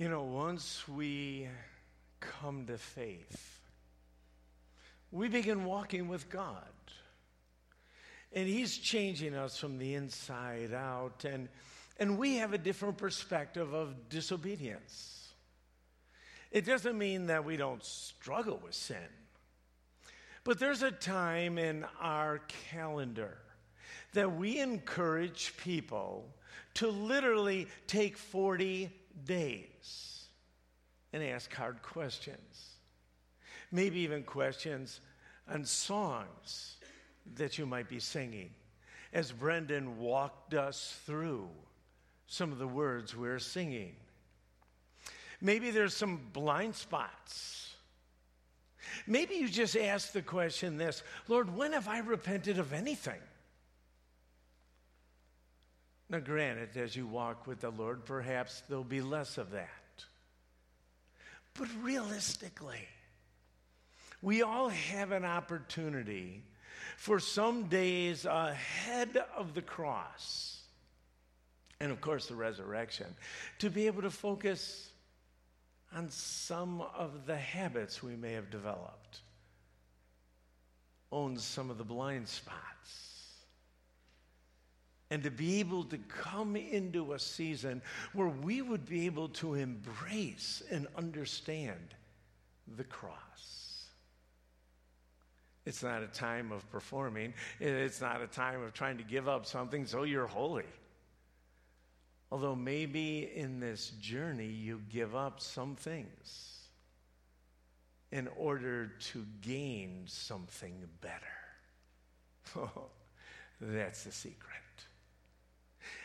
You know, once we come to faith, we begin walking with God. And He's changing us from the inside out. And, and we have a different perspective of disobedience. It doesn't mean that we don't struggle with sin. But there's a time in our calendar that we encourage people to literally take 40 days and ask hard questions. Maybe even questions on songs that you might be singing. As Brendan walked us through some of the words we're singing. Maybe there's some blind spots. Maybe you just ask the question this Lord, when have I repented of anything? Now, granted, as you walk with the Lord, perhaps there'll be less of that. But realistically, we all have an opportunity for some days ahead of the cross and, of course, the resurrection to be able to focus on some of the habits we may have developed, own some of the blind spots and to be able to come into a season where we would be able to embrace and understand the cross. It's not a time of performing, it's not a time of trying to give up something so you're holy. Although maybe in this journey you give up some things in order to gain something better. Oh, that's the secret.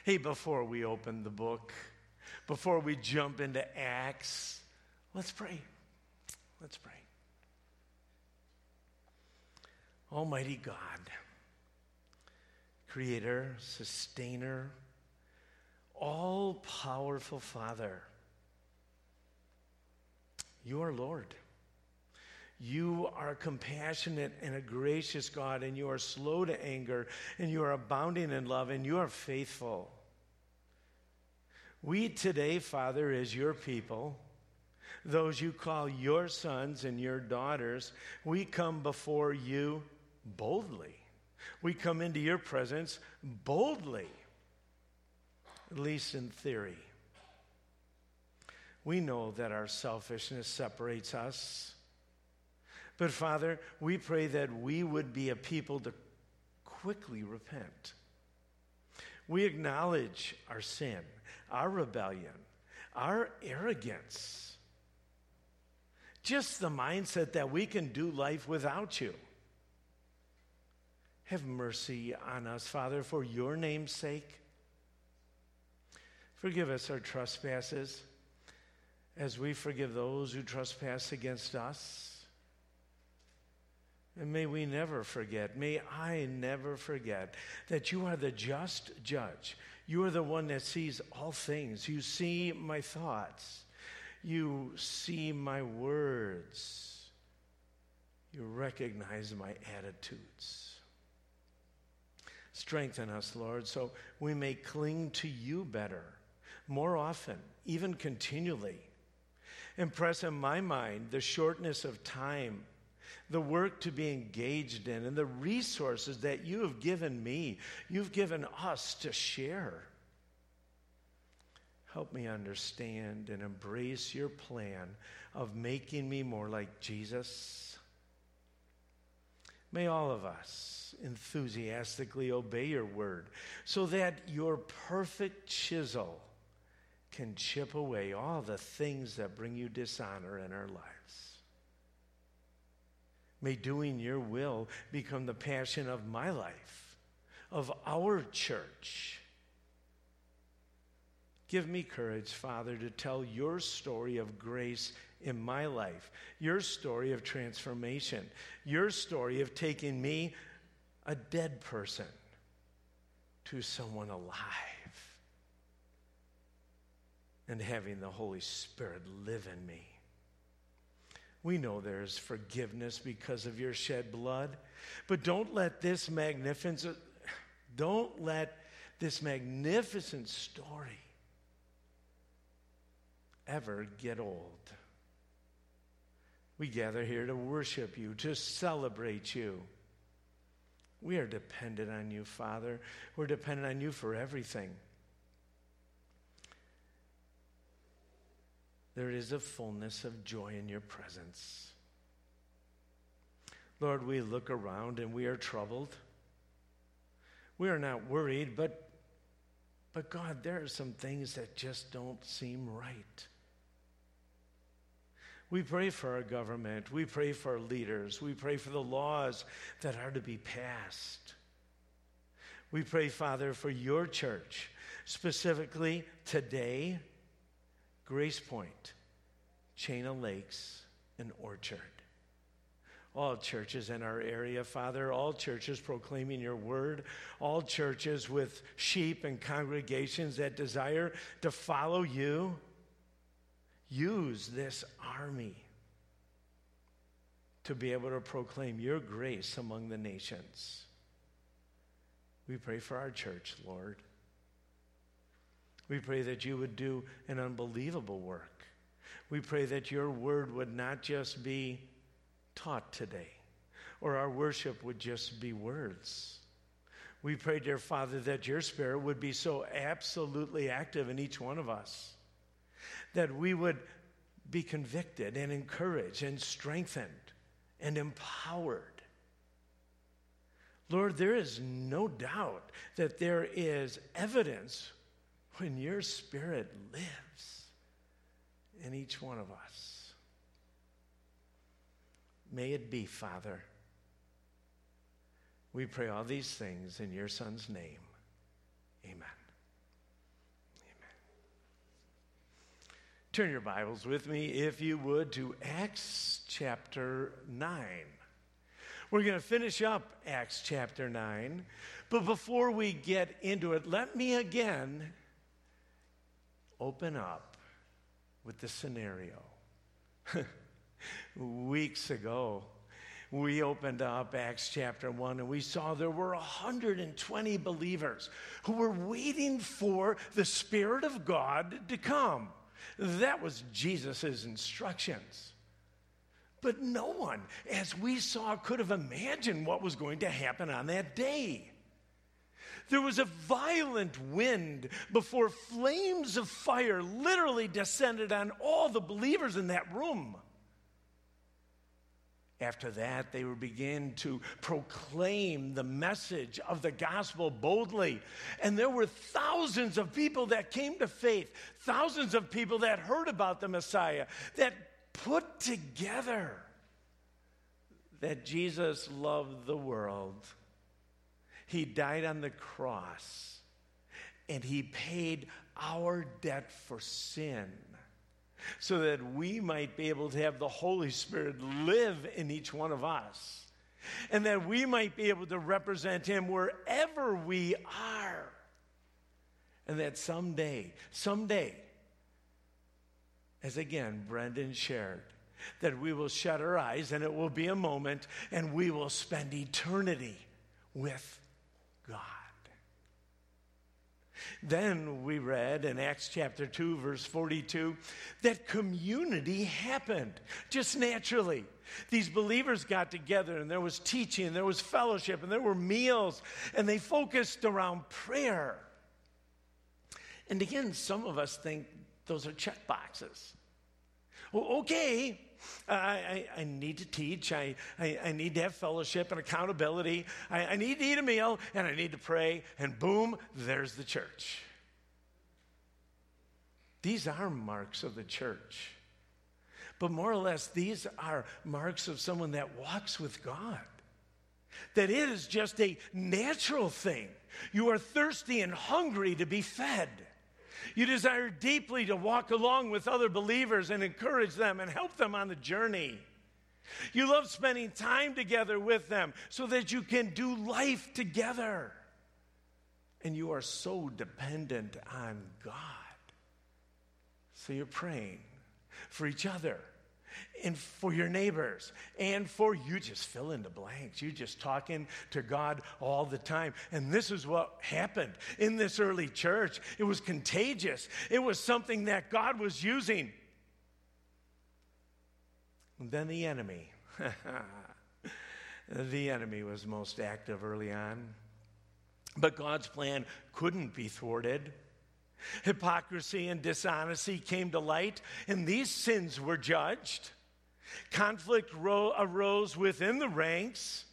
Hey, before we open the book, before we jump into Acts, let's pray. Let's pray. Almighty God, Creator, Sustainer, all powerful Father, you are Lord. You are compassionate and a gracious God, and you are slow to anger, and you are abounding in love, and you are faithful. We today, Father, as your people, those you call your sons and your daughters, we come before you boldly. We come into your presence boldly, at least in theory. We know that our selfishness separates us but Father, we pray that we would be a people to quickly repent. We acknowledge our sin, our rebellion, our arrogance, just the mindset that we can do life without you. Have mercy on us, Father, for your name's sake. Forgive us our trespasses as we forgive those who trespass against us. And may we never forget, may I never forget that you are the just judge. You are the one that sees all things. You see my thoughts. You see my words. You recognize my attitudes. Strengthen us, Lord, so we may cling to you better, more often, even continually. Impress in my mind the shortness of time the work to be engaged in, and the resources that you have given me, you've given us to share. Help me understand and embrace your plan of making me more like Jesus. May all of us enthusiastically obey your word so that your perfect chisel can chip away all the things that bring you dishonor in our lives. May doing your will become the passion of my life, of our church. Give me courage, Father, to tell your story of grace in my life, your story of transformation, your story of taking me, a dead person, to someone alive and having the Holy Spirit live in me. We know there's forgiveness because of your shed blood. But don't let this magnificent don't let this magnificent story ever get old. We gather here to worship you, to celebrate you. We are dependent on you, Father. We're dependent on you for everything. There is a fullness of joy in your presence. Lord, we look around and we are troubled. We are not worried, but, but God, there are some things that just don't seem right. We pray for our government. We pray for our leaders. We pray for the laws that are to be passed. We pray, Father, for your church, specifically today, Grace Point, Chain of Lakes, and Orchard. All churches in our area, Father, all churches proclaiming your word, all churches with sheep and congregations that desire to follow you use this army to be able to proclaim your grace among the nations. We pray for our church, Lord. We pray that you would do an unbelievable work. We pray that your word would not just be taught today, or our worship would just be words. We pray, dear Father, that your spirit would be so absolutely active in each one of us that we would be convicted and encouraged and strengthened and empowered. Lord, there is no doubt that there is evidence when your spirit lives in each one of us. May it be, Father. We pray all these things in your Son's name. Amen. Amen. Turn your Bibles with me, if you would, to Acts chapter 9. We're going to finish up Acts chapter 9. But before we get into it, let me again open up with the scenario. Weeks ago, we opened up Acts chapter 1 and we saw there were 120 believers who were waiting for the Spirit of God to come. That was Jesus' instructions. But no one, as we saw, could have imagined what was going to happen on that day. There was a violent wind before flames of fire literally descended on all the believers in that room. After that, they would begin to proclaim the message of the gospel boldly. And there were thousands of people that came to faith, thousands of people that heard about the Messiah, that put together that Jesus loved the world. He died on the cross, and He paid our debt for sin so that we might be able to have the Holy Spirit live in each one of us and that we might be able to represent Him wherever we are. And that someday, someday, as again Brendan shared, that we will shut our eyes and it will be a moment and we will spend eternity with God. Then we read in Acts chapter 2, verse 42, that community happened just naturally. These believers got together and there was teaching, and there was fellowship, and there were meals, and they focused around prayer. And again, some of us think those are check boxes. Well, okay, I, I, I, need to teach. I, I, I, need to have fellowship and accountability. I, I need to eat a meal and I need to pray. And boom, there's the church. These are marks of the church. But more or less, these are marks of someone that walks with God. That it is just a natural thing. You are thirsty and hungry to be fed. You desire deeply to walk along with other believers and encourage them and help them on the journey. You love spending time together with them so that you can do life together. And you are so dependent on God. So you're praying for each other and for your neighbors. And for you just fill in the blanks. You're just talking to god all the time. And this is what happened in this early church. It was contagious. It was something that god was using. And then the enemy. The enemy was most active early on. But god's plan couldn't be thwarted Hypocrisy and dishonesty came to light, and these sins were judged. Conflict ro- arose within the ranks,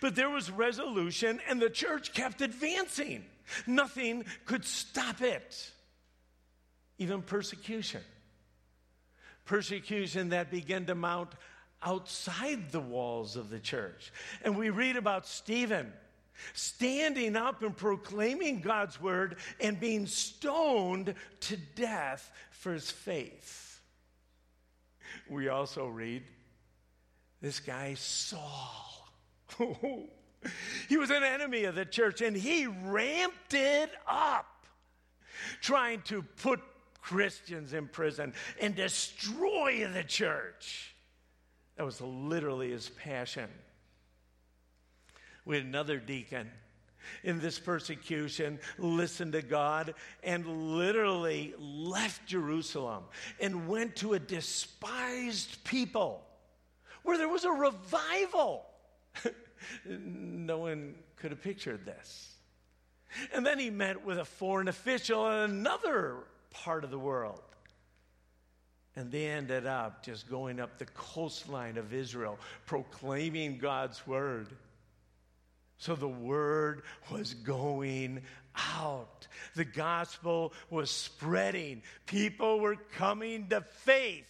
but there was resolution, and the church kept advancing. Nothing could stop it, even persecution. Persecution that began to mount outside the walls of the church. And we read about Stephen standing up and proclaiming God's word and being stoned to death for his faith. We also read this guy, Saul. he was an enemy of the church and he ramped it up, trying to put Christians in prison and destroy the church. That was literally his passion. Had another deacon in this persecution listened to God and literally left Jerusalem and went to a despised people where there was a revival. no one could have pictured this. And then he met with a foreign official in another part of the world. And they ended up just going up the coastline of Israel, proclaiming God's word. So the word was going out. The gospel was spreading. People were coming to faith.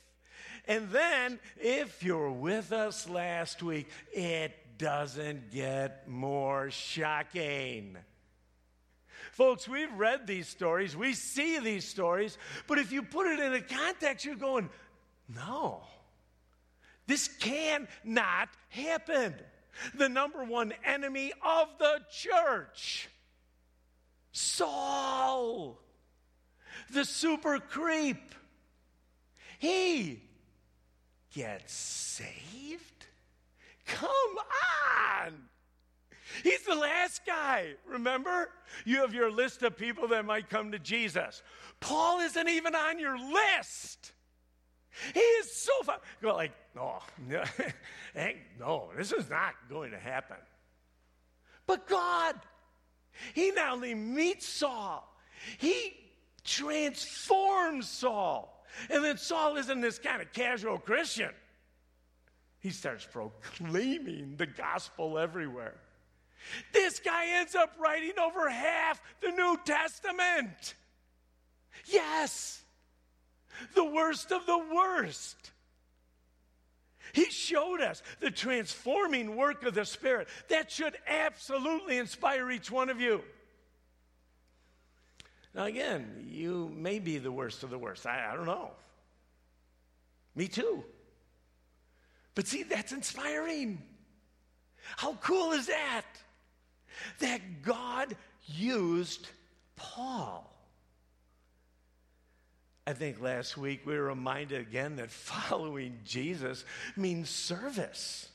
And then, if you're with us last week, it doesn't get more shocking. Folks, we've read these stories, we see these stories, but if you put it in a context, you're going, no, this cannot happen the number one enemy of the church. Saul, the super creep. He gets saved? Come on. He's the last guy, remember? You have your list of people that might come to Jesus. Paul isn't even on your list. He is so far. Go like, no, no, no, this is not going to happen. But God, He not only meets Saul, He transforms Saul. And then Saul isn't this kind of casual Christian. He starts proclaiming the gospel everywhere. This guy ends up writing over half the New Testament. Yes the worst of the worst. He showed us the transforming work of the Spirit. That should absolutely inspire each one of you. Now, again, you may be the worst of the worst. I, I don't know. Me too. But see, that's inspiring. How cool is that? That God used Paul. I think last week we were reminded again that following Jesus means service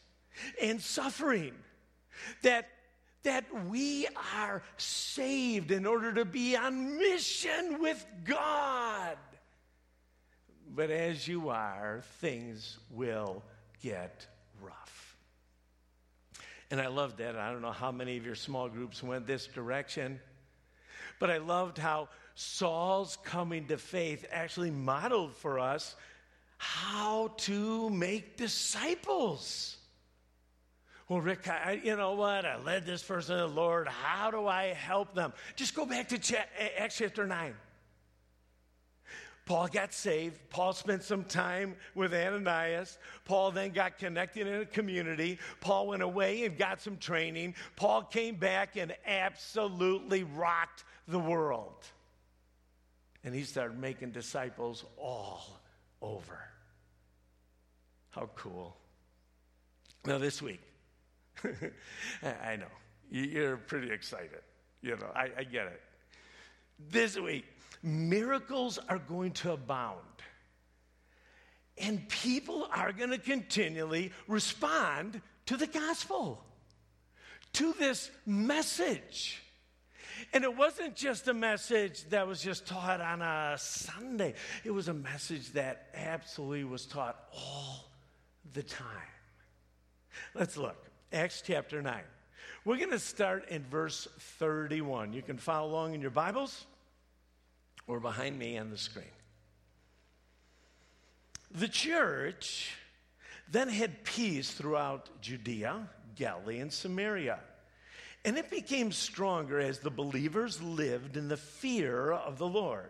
and suffering. That, that we are saved in order to be on mission with God. But as you are, things will get rough. And I loved that. I don't know how many of your small groups went this direction, but I loved how Saul's coming to faith actually modeled for us how to make disciples. Well, Rick, I, you know what? I led this person to the Lord. How do I help them? Just go back to Acts chapter 9. Paul got saved. Paul spent some time with Ananias. Paul then got connected in a community. Paul went away and got some training. Paul came back and absolutely rocked the world. And he started making disciples all over. How cool. Now, this week, I know, you're pretty excited. You know, I, I get it. This week, miracles are going to abound. And people are going to continually respond to the gospel, to this message. And it wasn't just a message that was just taught on a Sunday, it was a message that absolutely was taught all the time. Let's look. Acts chapter 9. We're going to start in verse 31. You can follow along in your Bibles or behind me on the screen. The church then had peace throughout Judea, Galilee, and Samaria. And it became stronger as the believers lived in the fear of the Lord.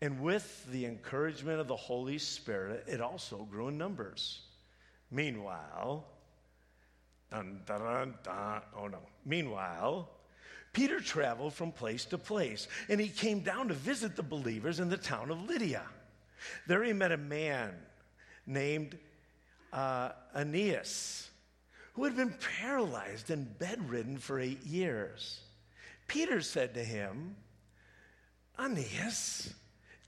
And with the encouragement of the Holy Spirit, it also grew in numbers. Meanwhile, dun, dun, dun, oh no. Meanwhile, Peter traveled from place to place, and he came down to visit the believers in the town of Lydda. There he met a man named uh, Aeneas, who had been paralyzed and bedridden for eight years. Peter said to him, Aeneas,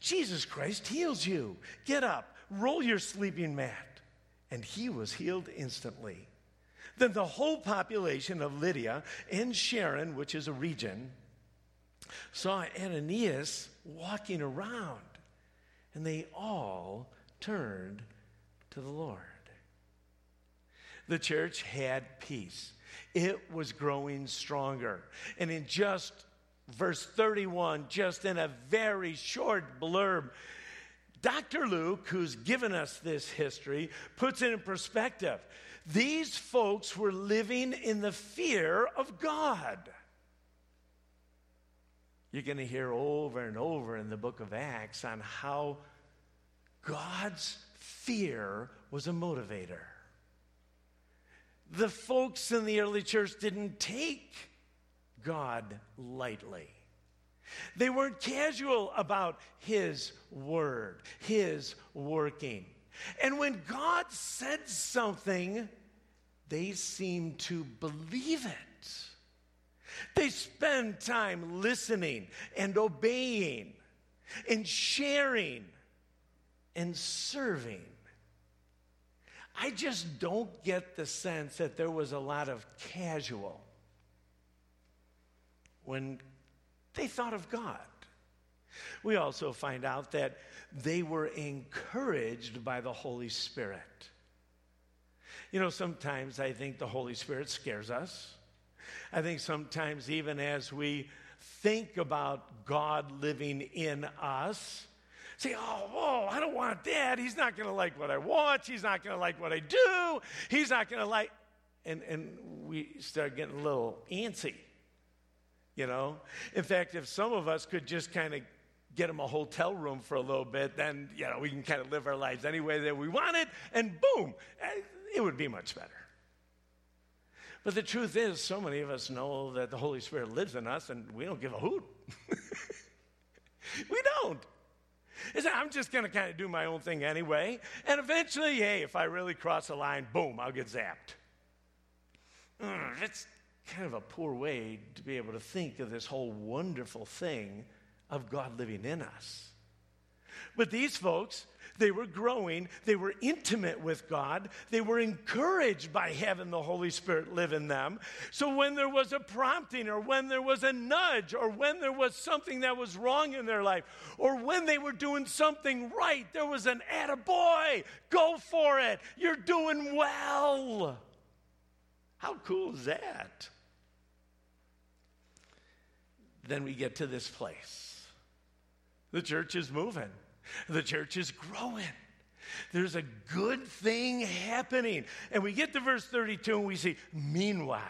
Jesus Christ heals you. Get up, roll your sleeping mat. And he was healed instantly. Then the whole population of Lydda and Sharon, which is a region, saw Ananias walking around, and they all turned to the Lord. The church had peace. It was growing stronger. And in just verse 31, just in a very short blurb, Dr. Luke, who's given us this history, puts it in perspective. These folks were living in the fear of God. You're going to hear over and over in the book of Acts on how God's fear was a motivator. The folks in the early church didn't take God lightly. They weren't casual about His word, His working. And when God said something, they seemed to believe it. They spend time listening and obeying and sharing and serving. I just don't get the sense that there was a lot of casual when they thought of God. We also find out that they were encouraged by the Holy Spirit. You know, sometimes I think the Holy Spirit scares us. I think sometimes, even as we think about God living in us, say, oh, whoa, I don't want that. He's not going to like what I watch. He's not going to like what I do. He's not going to like. And, and we start getting a little antsy, you know? In fact, if some of us could just kind of get him a hotel room for a little bit, then, you know, we can kind of live our lives any way that we want it, and boom, eh, it would be much better. But the truth is, so many of us know that the Holy Spirit lives in us, and we don't give a hoot. we don't. Is I'm just going to kind of do my own thing anyway. And eventually, hey, if I really cross the line, boom, I'll get zapped. Mm, it's kind of a poor way to be able to think of this whole wonderful thing of God living in us. But these folks, they were growing, they were intimate with God, they were encouraged by having the Holy Spirit live in them. So when there was a prompting, or when there was a nudge, or when there was something that was wrong in their life, or when they were doing something right, there was an attaboy, go for it, you're doing well. How cool is that? Then we get to this place. The church is moving. The church is growing. There's a good thing happening. And we get to verse 32 and we see, meanwhile,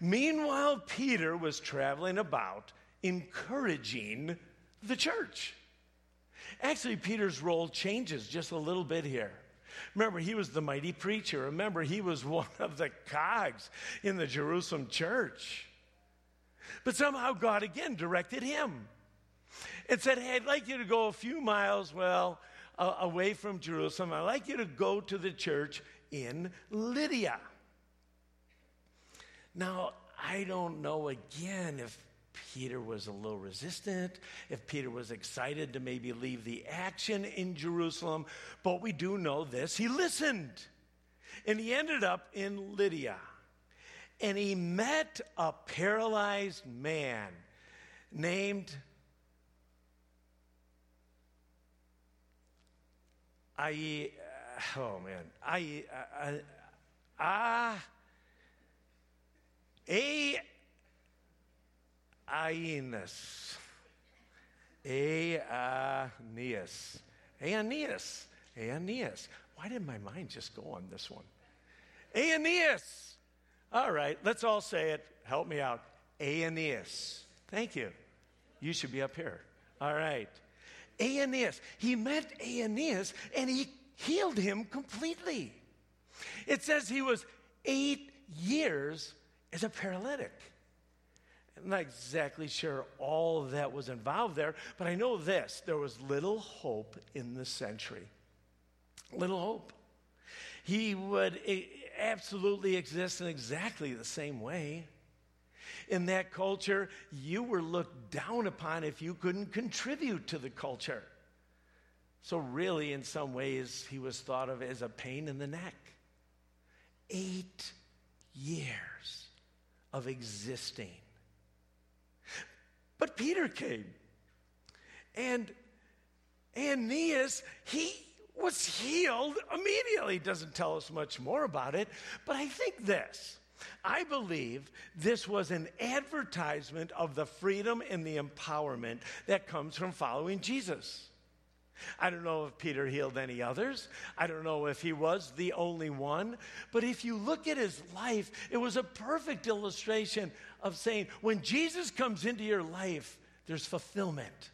meanwhile, Peter was traveling about encouraging the church. Actually, Peter's role changes just a little bit here. Remember, he was the mighty preacher. Remember, he was one of the cogs in the Jerusalem church. But somehow God again directed him and said, Hey, I'd like you to go a few miles, well, uh, away from Jerusalem. I'd like you to go to the church in Lydda. Now, I don't know again if Peter was a little resistant, if Peter was excited to maybe leave the action in Jerusalem. But we do know this he listened. And he ended up in Lydda. And he met a paralyzed man named I, uh, oh man, I, uh, a Aeneas. Aeneas. Aeneas. Aeneas. Why did my mind just go on this one? Aeneas. All right, let's all say it. Help me out. Aeneas. Thank you. You should be up here. All right. Aeneas. He met Aeneas and he healed him completely. It says he was eight years as a paralytic. I'm not exactly sure all that was involved there, but I know this there was little hope in the century. Little hope. He would absolutely exist in exactly the same way. In that culture, you were looked down upon if you couldn't contribute to the culture. So, really, in some ways, he was thought of as a pain in the neck. Eight years of existing but Peter came. And Aeneas, he was healed immediately. Doesn't tell us much more about it, but I think this. I believe this was an advertisement of the freedom and the empowerment that comes from following Jesus. I don't know if Peter healed any others. I don't know if he was the only one. But if you look at his life, it was a perfect illustration of saying when Jesus comes into your life, there's fulfillment,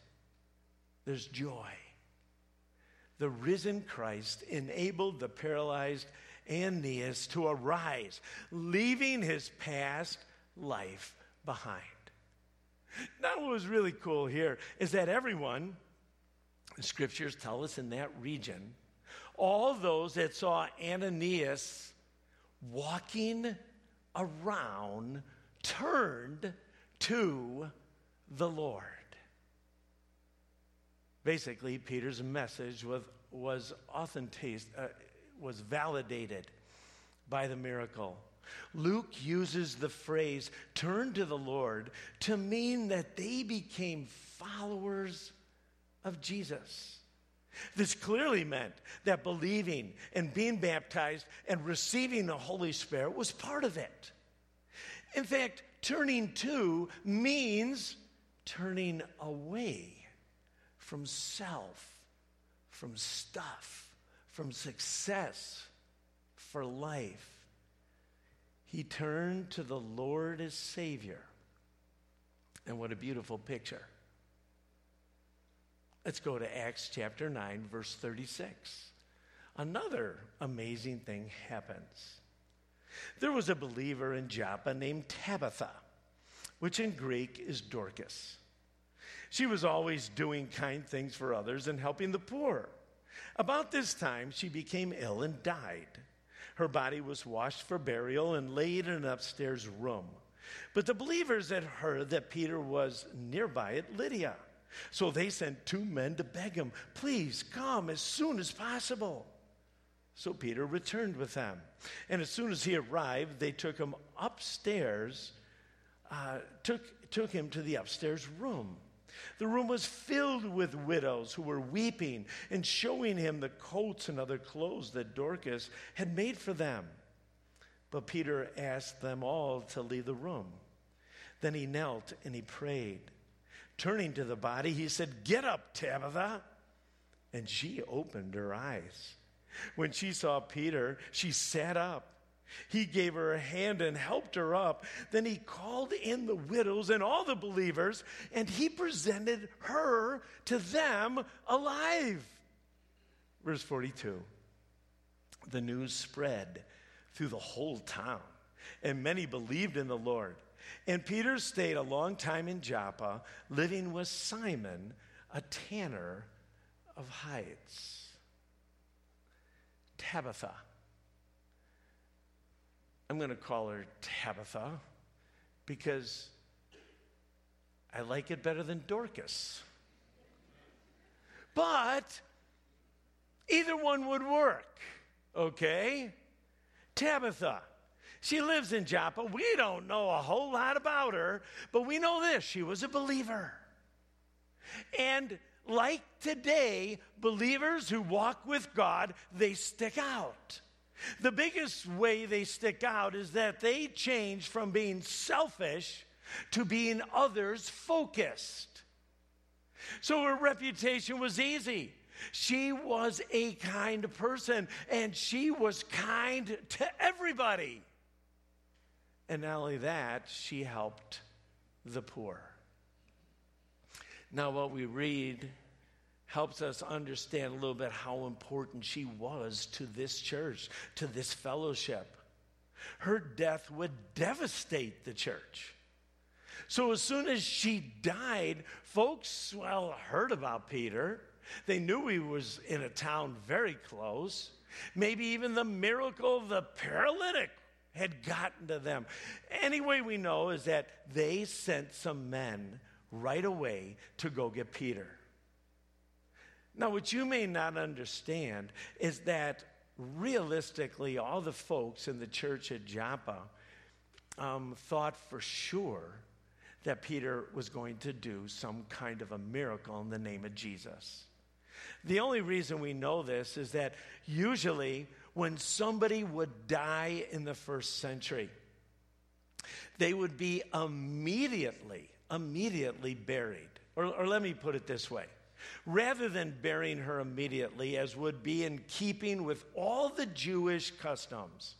there's joy. The risen Christ enabled the paralyzed Aeneas to arise, leaving his past life behind. Now, what was really cool here is that everyone, the scriptures tell us in that region, all those that saw Ananias walking around turned to the Lord. Basically, Peter's message was, was authentic, uh, was validated by the miracle. Luke uses the phrase turn to the Lord to mean that they became followers of Jesus. This clearly meant that believing and being baptized and receiving the Holy Spirit was part of it. In fact, turning to means turning away from self, from stuff, from success, for life. He turned to the Lord as Savior. And what a beautiful picture. Let's go to Acts chapter 9, verse 36. Another amazing thing happens. There was a believer in Joppa named Tabitha, which in Greek is Dorcas. She was always doing kind things for others and helping the poor. About this time, she became ill and died. Her body was washed for burial and laid in an upstairs room. But the believers had heard that Peter was nearby at Lydda. So they sent two men to beg him, Please come as soon as possible. So Peter returned with them. And as soon as he arrived, they took him upstairs, uh, took, took him to the upstairs room. The room was filled with widows who were weeping and showing him the coats and other clothes that Dorcas had made for them. But Peter asked them all to leave the room. Then he knelt and he prayed. Turning to the body, he said, Get up, Tabitha. And she opened her eyes. When she saw Peter, she sat up. He gave her a hand and helped her up. Then he called in the widows and all the believers, and he presented her to them alive. Verse 42 The news spread through the whole town, and many believed in the Lord. And Peter stayed a long time in Joppa, living with Simon, a tanner of hides. Tabitha. I'm going to call her Tabitha because I like it better than Dorcas. But either one would work, okay? Tabitha. She lives in Joppa. We don't know a whole lot about her, but we know this she was a believer. And like today, believers who walk with God, they stick out. The biggest way they stick out is that they change from being selfish to being others focused. So her reputation was easy. She was a kind person and she was kind to everybody. And not only that, she helped the poor. Now, what we read helps us understand a little bit how important she was to this church, to this fellowship. Her death would devastate the church. So, as soon as she died, folks, well, heard about Peter. They knew he was in a town very close. Maybe even the miracle of the paralytic had gotten to them. Anyway, we know is that they sent some men right away to go get Peter. Now, what you may not understand is that realistically, all the folks in the church at Joppa um, thought for sure that Peter was going to do some kind of a miracle in the name of Jesus. The only reason we know this is that usually when somebody would die in the first century, they would be immediately, immediately buried. Or, or let me put it this way rather than burying her immediately, as would be in keeping with all the Jewish customs.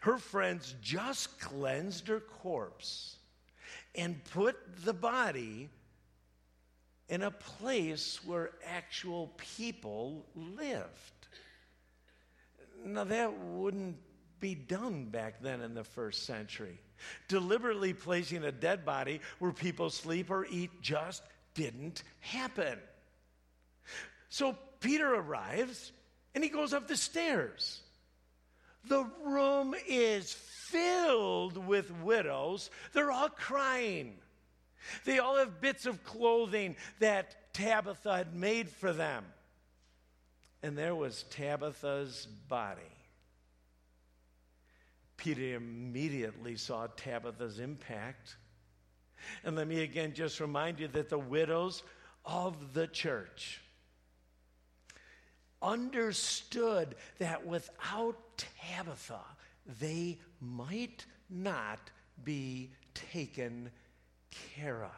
Her friends just cleansed her corpse and put the body in a place where actual people lived. Now, that wouldn't be done back then in the first century. Deliberately placing a dead body where people sleep or eat just didn't happen. So Peter arrives and he goes up the stairs. The room is filled with widows. They're all crying. They all have bits of clothing that Tabitha had made for them. And there was Tabitha's body. Peter immediately saw Tabitha's impact. And let me again just remind you that the widows of the church understood that without Tabitha, they might not be taken care of.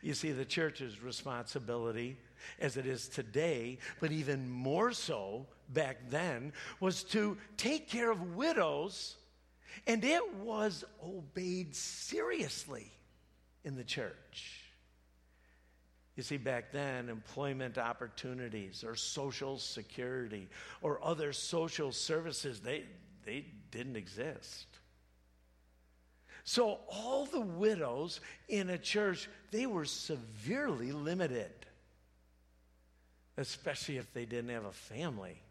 You see, the church's responsibility, as it is today, but even more so back then, was to take care of widows, and it was obeyed seriously in the church. You see, back then, employment opportunities or social security or other social services, they, they didn't exist. So all the widows in a church, they were severely limited, especially if they didn't have a family.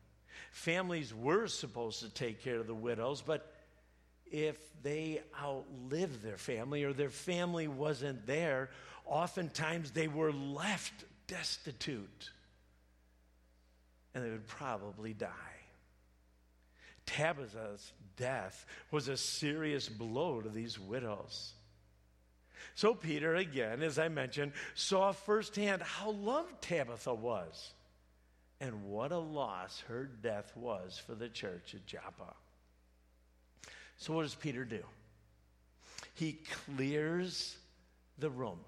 Families were supposed to take care of the widows, but if they outlived their family or their family wasn't there, oftentimes they were left destitute and they would probably die. Tabitha's death was a serious blow to these widows. So, Peter, again, as I mentioned, saw firsthand how loved Tabitha was and what a loss her death was for the church at Joppa. So, what does Peter do? He clears the room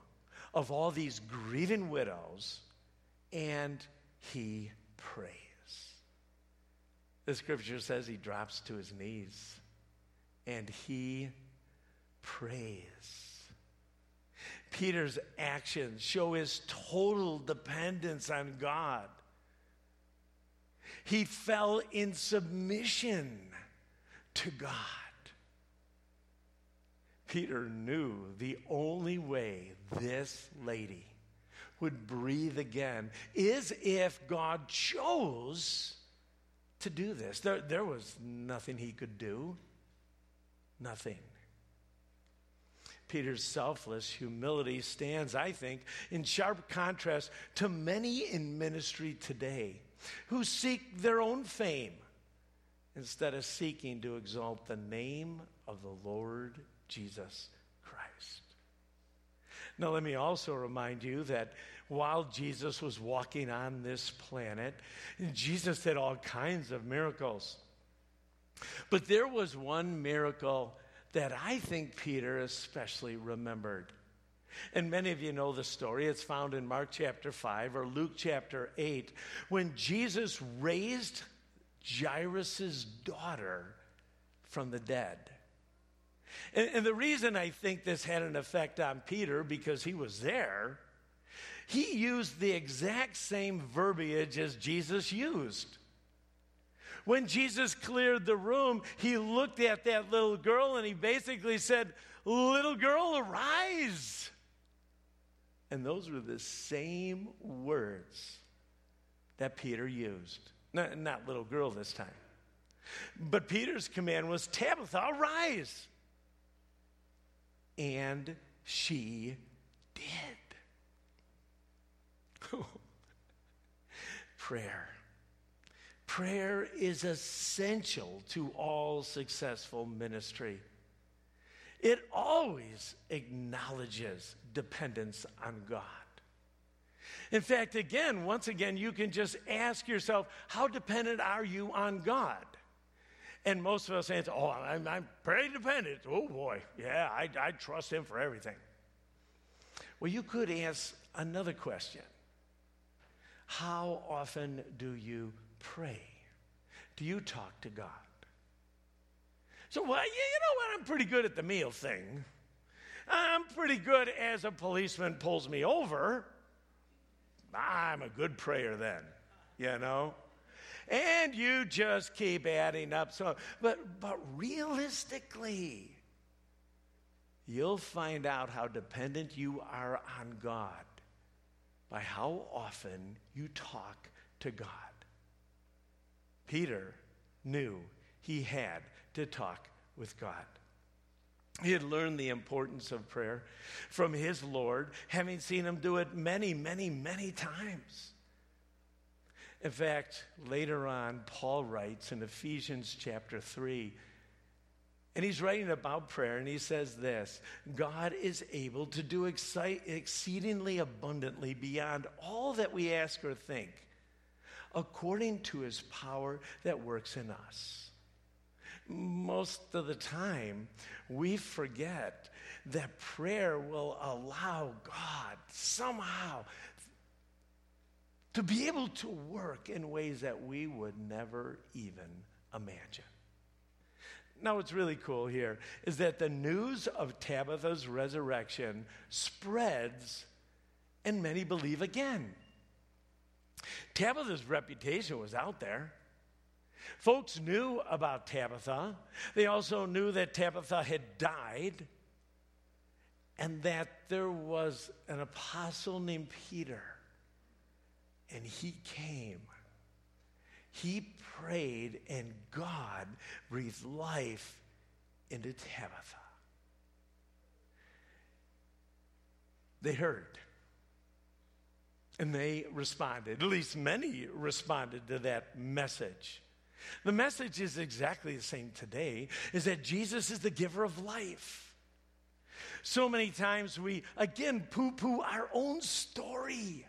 of all these grieving widows and he prays. The scripture says he drops to his knees and he prays. Peter's actions show his total dependence on God. He fell in submission to God. Peter knew the only way this lady would breathe again is if God chose to do this. There, there was nothing he could do. Nothing. Peter's selfless humility stands, I think, in sharp contrast to many in ministry today who seek their own fame instead of seeking to exalt the name of the Lord Jesus Christ. Now, let me also remind you that while Jesus was walking on this planet, Jesus did all kinds of miracles. But there was one miracle that I think Peter especially remembered. And many of you know the story. It's found in Mark chapter 5 or Luke chapter 8 when Jesus raised Jairus' daughter from the dead. And, and, the reason I think this had an effect on Peter, because he was there, he used the exact same verbiage as Jesus used. When Jesus cleared the room, he looked at that little girl and he basically said, Little girl, arise. And those were the same words that Peter used. Not, not little girl this time. But Peter's command was Tabitha, arise. And she did. Prayer. Prayer is essential to all successful ministry. It always acknowledges dependence on God. In fact, again, once again, you can just ask yourself, how dependent are you on God? And most of us answer, oh, I'm, I'm pretty dependent. Oh, boy, yeah, I, I trust Him for everything. Well, you could ask another question How often do you pray? Do you talk to God? So, well, you know what? I'm pretty good at the meal thing. I'm pretty good as a policeman pulls me over. I'm a good prayer then, you know? And you just keep adding up. So, but, but realistically, you'll find out how dependent you are on God by how often you talk to God. Peter knew he had to talk with God. He had learned the importance of prayer from his Lord, having seen him do it many, many, many times. In fact, later on, Paul writes in Ephesians chapter 3, and he's writing about prayer, and he says this God is able to do exceedingly abundantly beyond all that we ask or think, according to his power that works in us. Most of the time, we forget that prayer will allow God somehow to be able to work in ways that we would never even imagine. Now, what's really cool here is that the news of Tabitha's resurrection spreads, and many believe again. Tabitha's reputation was out there. Folks knew about Tabitha. They also knew that Tabitha had died and that there was an apostle named Peter. And he came. He prayed, and God breathed life into Tabitha. They heard. And they responded. At least many responded to that message. The message is exactly the same today is that Jesus is the giver of life. So many times we again poo poo our own story.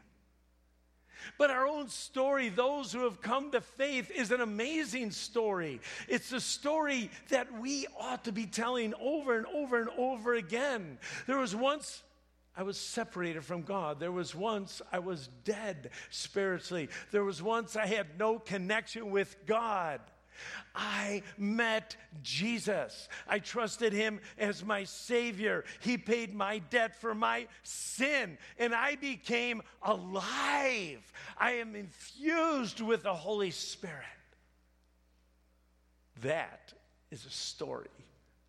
But our own story, those who have come to faith, is an amazing story. It's a story that we ought to be telling over and over and over again. There was once I was separated from God. There was once I was dead spiritually. There was once I had no connection with God. I met Jesus. I trusted him as my Savior. He paid my debt for my sin, and I became alive. I am infused with the Holy Spirit. That is a story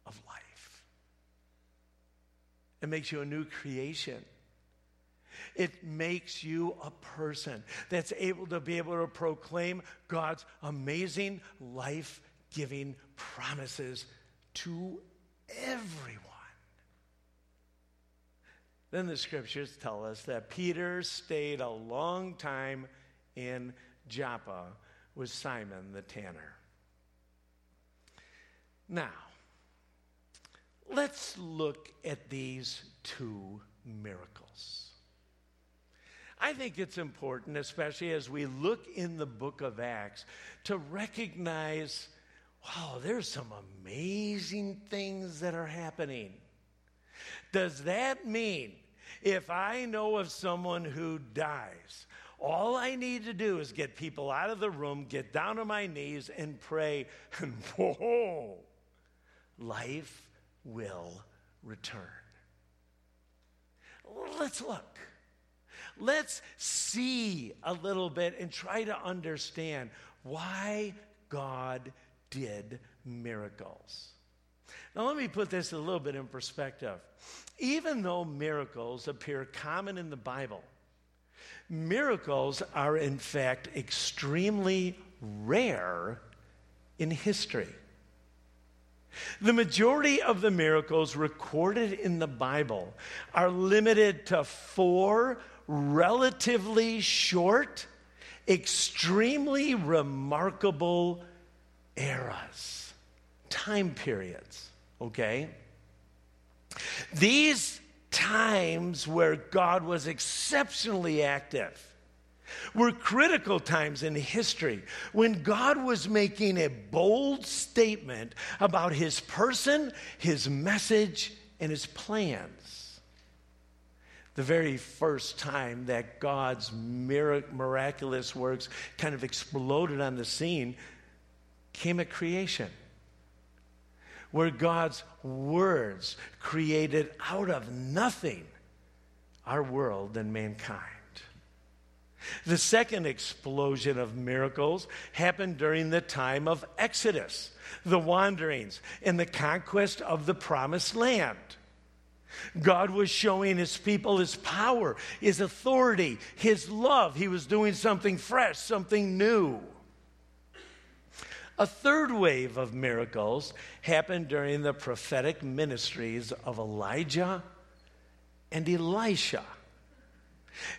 of life. It makes you a new creation. It makes you a person that's able to be able to proclaim God's amazing life giving promises to everyone. then the scriptures tell us that Peter stayed a long time in Joppa with Simon the tanner. Now, let's look at these two miracles. I think it's important, especially as we look in the book of Acts, to recognize wow, there's some amazing things that are happening. Does that mean if I know of someone who dies, all I need to do is get people out of the room, get down on my knees, and pray, and whoa, life will return. Let's look. Let's see a little bit and try to understand why God did miracles. Now, let me put this a little bit in perspective. Even though miracles appear common in the Bible, miracles are in fact extremely rare in history. The majority of the miracles recorded in the Bible are limited to four relatively short, extremely remarkable eras, time periods, okay? These times where God was exceptionally active were critical times in history when God was making a bold statement about his person, his message, and his plans. The very first time that God's miraculous works kind of exploded on the scene came at creation, where God's words created out of nothing our world and mankind. The second explosion of miracles happened during the time of Exodus, the wanderings, and the conquest of the promised land. God was showing his people his power, his authority, his love. He was doing something fresh, something new. A third wave of miracles happened during the prophetic ministries of Elijah and Elisha.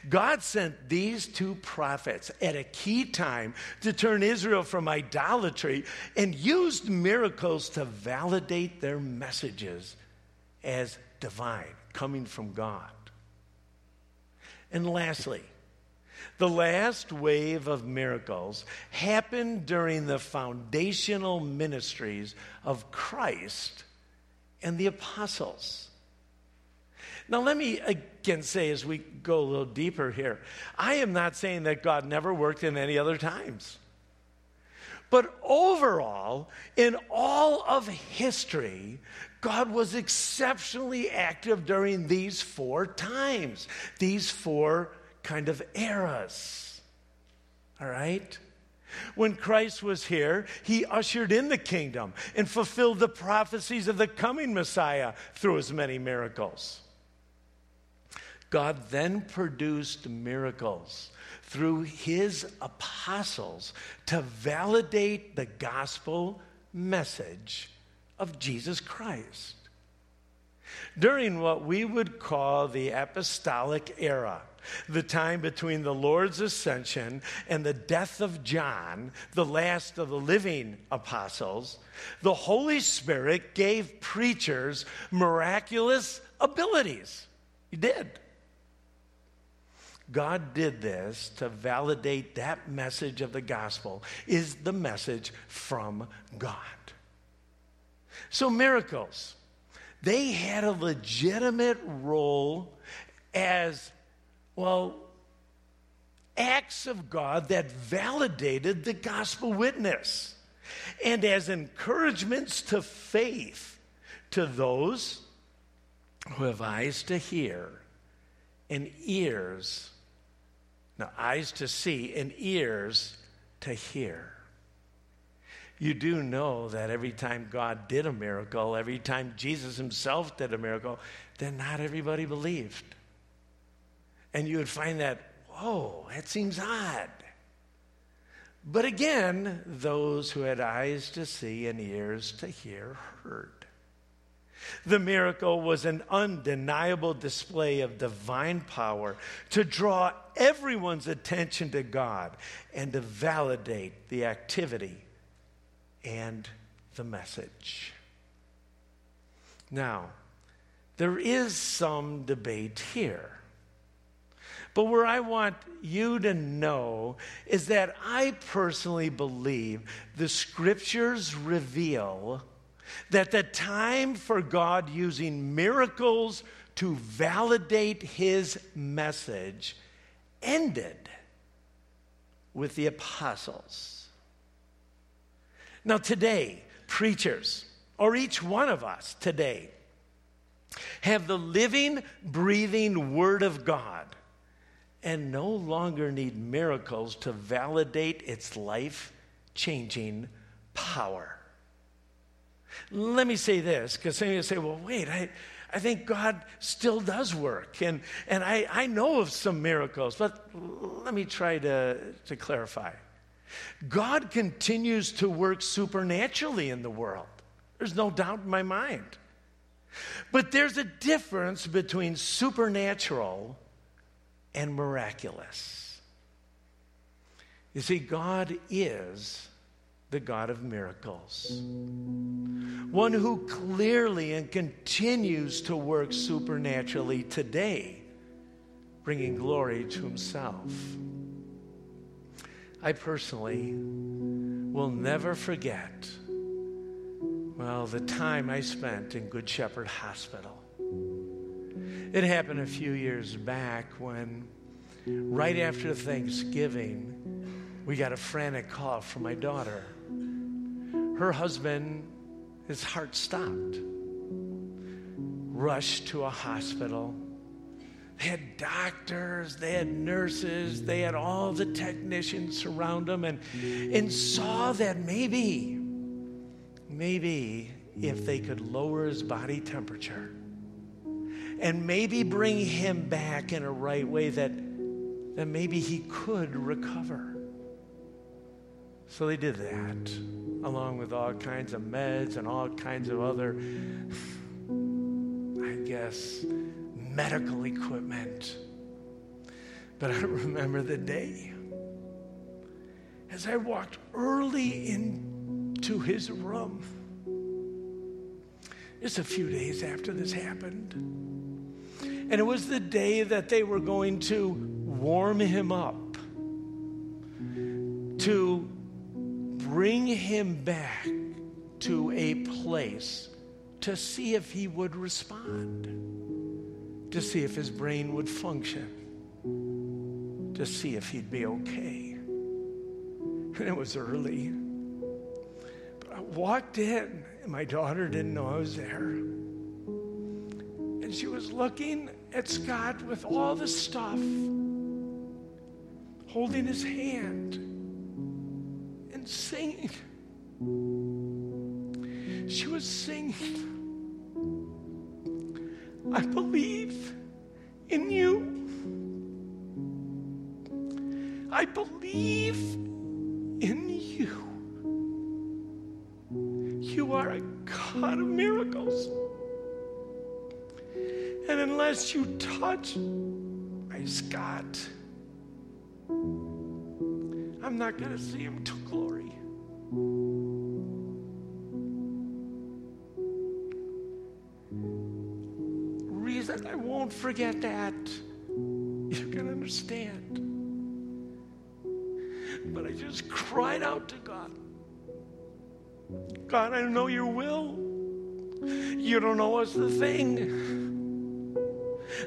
God sent these two prophets at a key time to turn Israel from idolatry and used miracles to validate their messages as divine, coming from God. And lastly, the last wave of miracles happened during the foundational ministries of Christ and the apostles. Now, let me again say as we go a little deeper here I am not saying that God never worked in any other times. But overall, in all of history, God was exceptionally active during these four times, these four kind of eras. All right? When Christ was here, he ushered in the kingdom and fulfilled the prophecies of the coming Messiah through his many miracles. God then produced miracles through his apostles to validate the gospel message of Jesus Christ. During what we would call the apostolic era, the time between the Lord's ascension and the death of John, the last of the living apostles, the Holy Spirit gave preachers miraculous abilities. He did. God did this to validate that message of the gospel is the message from God. So, miracles, they had a legitimate role as well, acts of God that validated the gospel witness and as encouragements to faith to those who have eyes to hear and ears, now eyes to see and ears to hear. You do know that every time God did a miracle, every time Jesus himself did a miracle, then not everybody believed. And you would find that, whoa, that seems odd. But again, those who had eyes to see and ears to hear heard. The miracle was an undeniable display of divine power to draw everyone's attention to God and to validate the activity and the message. Now, there is some debate here. But where I want you to know is that I personally believe the scriptures reveal that the time for God using miracles to validate his message ended with the apostles. Now, today, preachers, or each one of us today, have the living, breathing Word of God and no longer need miracles to validate its life changing power. Let me say this, because some of you say, well, wait, I, I think God still does work. And, and I, I know of some miracles, but let me try to, to clarify. God continues to work supernaturally in the world. There's no doubt in my mind. But there's a difference between supernatural and miraculous. You see, God is the God of miracles. One who clearly and continues to work supernaturally today, bringing glory to himself. I personally will never forget, well, the time I spent in Good Shepherd Hospital. It happened a few years back when, right after Thanksgiving, we got a frantic call from my daughter her husband, his heart stopped, rushed to a hospital. They had doctors, they had nurses, they had all the technicians surround him, and, and saw that maybe, maybe if they could lower his body temperature and maybe bring him back in a right way, that, that maybe he could recover. So they did that along with all kinds of meds and all kinds of other, I guess, medical equipment. But I remember the day as I walked early into his room, just a few days after this happened. And it was the day that they were going to warm him up to bring him back to a place to see if he would respond, to see if his brain would function, to see if he'd be okay. And it was early. But I walked in, and my daughter didn't know I was there. And she was looking at Scott with all the stuff, holding his hand and singing. She was singing. I believe in you. I believe in you. You are a God of miracles. And unless you touch my Scott, I'm not going to see him to glory. Won't forget that. You can understand. But I just cried out to God. God, I know your will. You don't know what's the thing.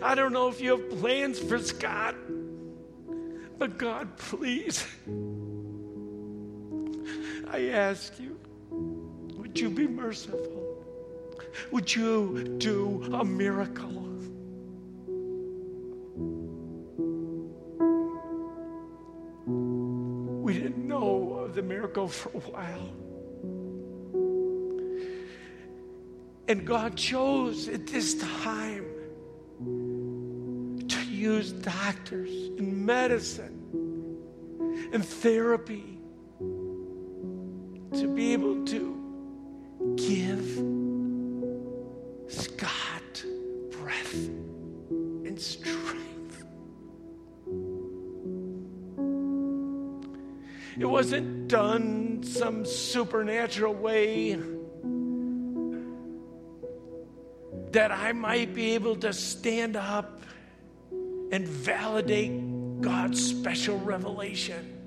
I don't know if you have plans for Scott. But God, please, I ask you, would you be merciful? Would you do a miracle? Miracle for a while. And God chose at this time to use doctors and medicine and therapy to be able to give It's breath and strength. It wasn't done some supernatural way that I might be able to stand up and validate God's special revelation.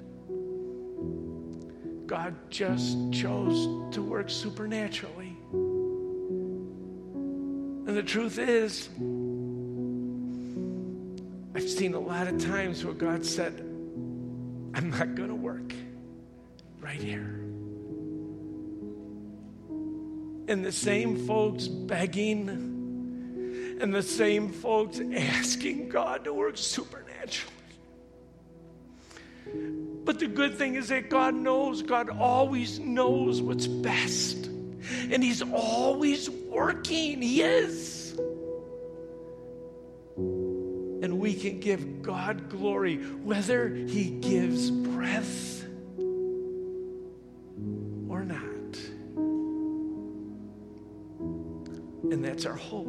God just chose to work supernaturally. And the truth is, I've seen a lot of times where God said, I'm not going to right here. And the same folks begging and the same folks asking God to work supernaturally. But the good thing is that God knows, God always knows what's best. And He's always working. He is. And we can give God glory whether He gives breath And that's our hope.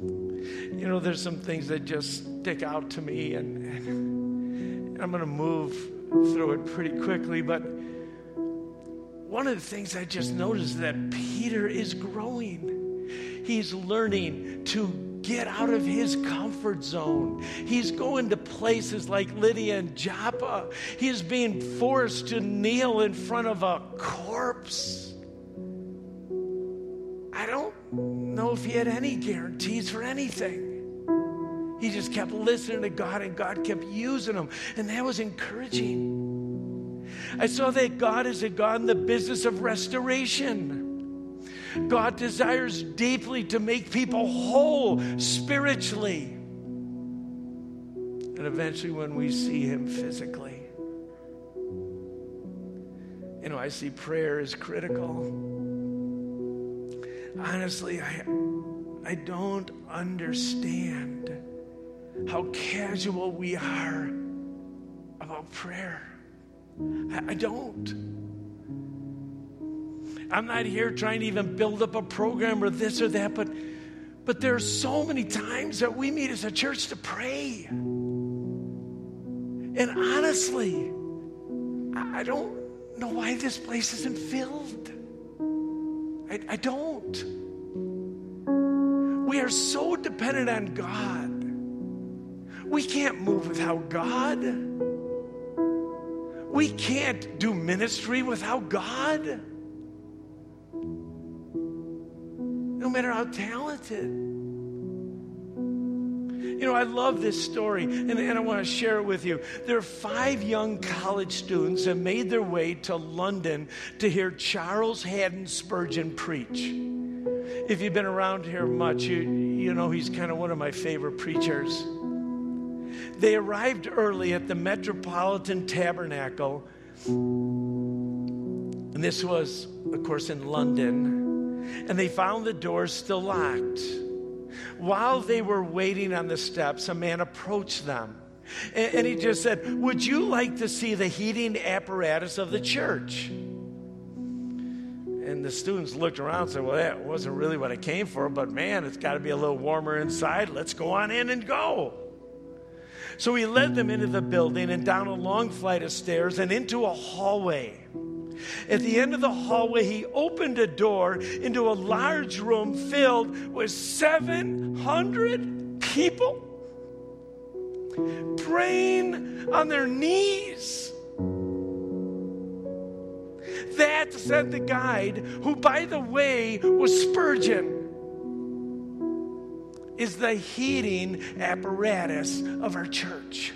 You know, there's some things that just stick out to me, and, and I'm going to move through it pretty quickly. But one of the things I just noticed that Peter is growing. He's learning to get out of his comfort zone. He's going to places like Lydda and Joppa. He's being forced to kneel in front of a corpse. Know if he had any guarantees for anything. He just kept listening to God and God kept using him. And that was encouraging. I saw that God is a God in the business of restoration. God desires deeply to make people whole spiritually. And eventually, when we see Him physically, you know, I see prayer is critical. Honestly, I, I don't understand how casual we are about prayer. I, I don't. I'm not here trying to even build up a program or this or that, but but there are so many times that we meet as a church to pray. And honestly, I don't know why this place isn't filled. I, I don't. We are so dependent on God. We can't move without God. We can't do ministry without God. No matter how talented. You know, I love this story, and, and I want to share it with you. There are five young college students that made their way to London to hear Charles Haddon Spurgeon preach. If you've been around here much, you, you know he's kind of one of my favorite preachers. They arrived early at the Metropolitan Tabernacle, and this was, of course, in London, and they found the doors still locked. While they were waiting on the steps, a man approached them. And, and he just said, Would you like to see the heating apparatus of the church? And the students looked around and said, Well, that wasn't really what I came for, but man, it's got to be a little warmer inside. Let's go on in and go. So he led them into the building and down a long flight of stairs and into a hallway. At the end of the hallway, he opened a door into a large room filled with 700 people praying on their knees. That said the guide, who, by the way, was Spurgeon is the heating apparatus of our church.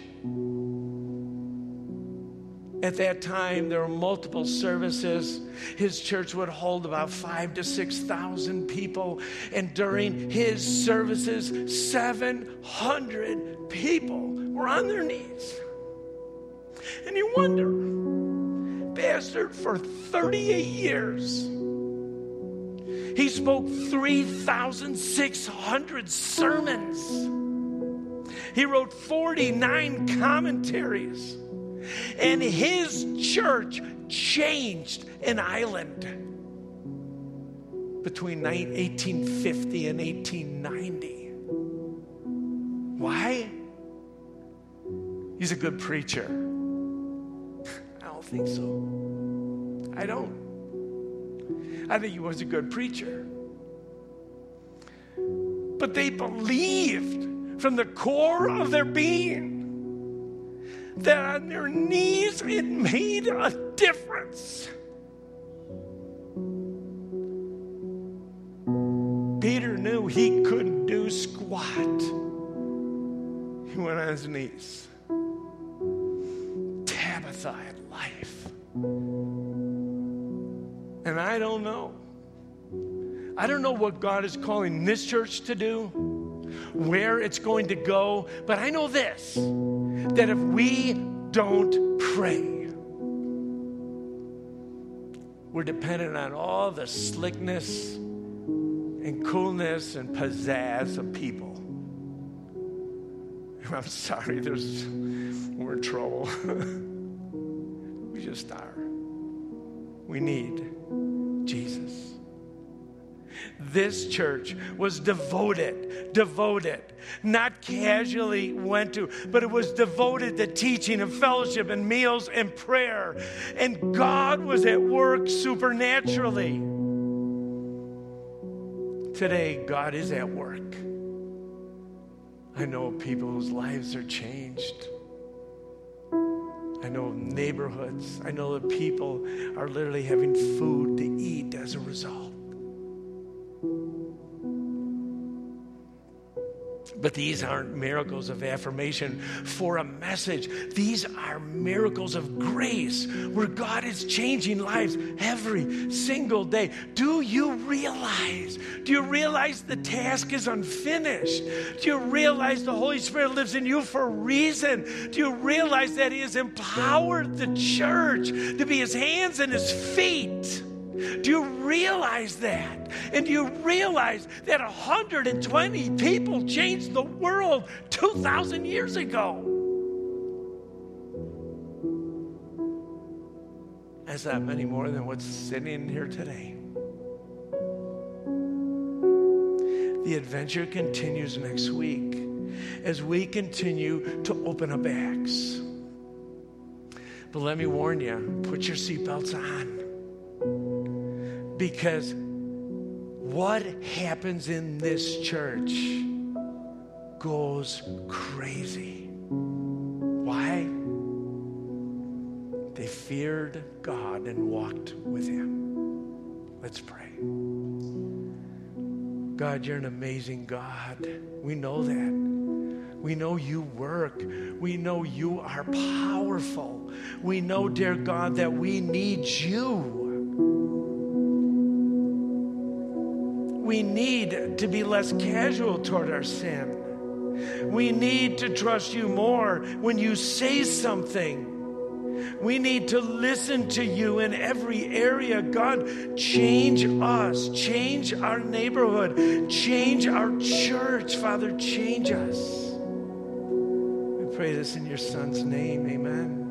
At that time, there were multiple services. His church would hold about five to 6,000 people. And during his services, 700 people were on their knees. And you wonder, Pastor, for 38 years, he spoke 3,600 sermons. He wrote 49 commentaries. And his church changed an island. between 1850 and 1890. Why? He's a good preacher. I don't think so. I don't. I think he was a good preacher. But they believed from the core of their being that on their knees it made a difference. Peter knew he couldn't do squat. He went on his knees. Tabitha had life. And I don't know. I don't know what God is calling this church to do, where it's going to go, but I know this that if we don't pray, we're dependent on all the slickness and coolness and pizzazz of people. I'm sorry, there's, we're in trouble. we just are. We need Jesus. This church was devoted, devoted, not casually went to, but it was devoted to teaching and fellowship and meals and prayer. And God was at work supernaturally. Today, God is at work. I know people whose lives are changed. I know neighborhoods. I know that people are literally having food to eat as a result. But these aren't miracles of affirmation for a message. These are miracles of grace where God is changing lives every single day. Do you realize? Do you realize the task is unfinished? Do you realize the Holy Spirit lives in you for a reason? Do you realize that He has empowered the church to be His hands and His feet? Do you realize that? And do you realize that 120 people changed the world 2,000 years ago? That's not many more than what's sitting here today. The adventure continues next week as we continue to open up Acts. But let me warn you put your seatbelts on. Because what happens in this church goes crazy. Why? They feared God and walked with Him. Let's pray. God, you're an amazing God. We know that. We know you work. We know you are powerful. We know, dear God, that we need you. We need to be less casual toward our sin. We need to trust you more when you say something. We need to listen to you in every area. God, change us, change our neighborhood, change our church. Father, change us. We pray this in your Son's name. Amen.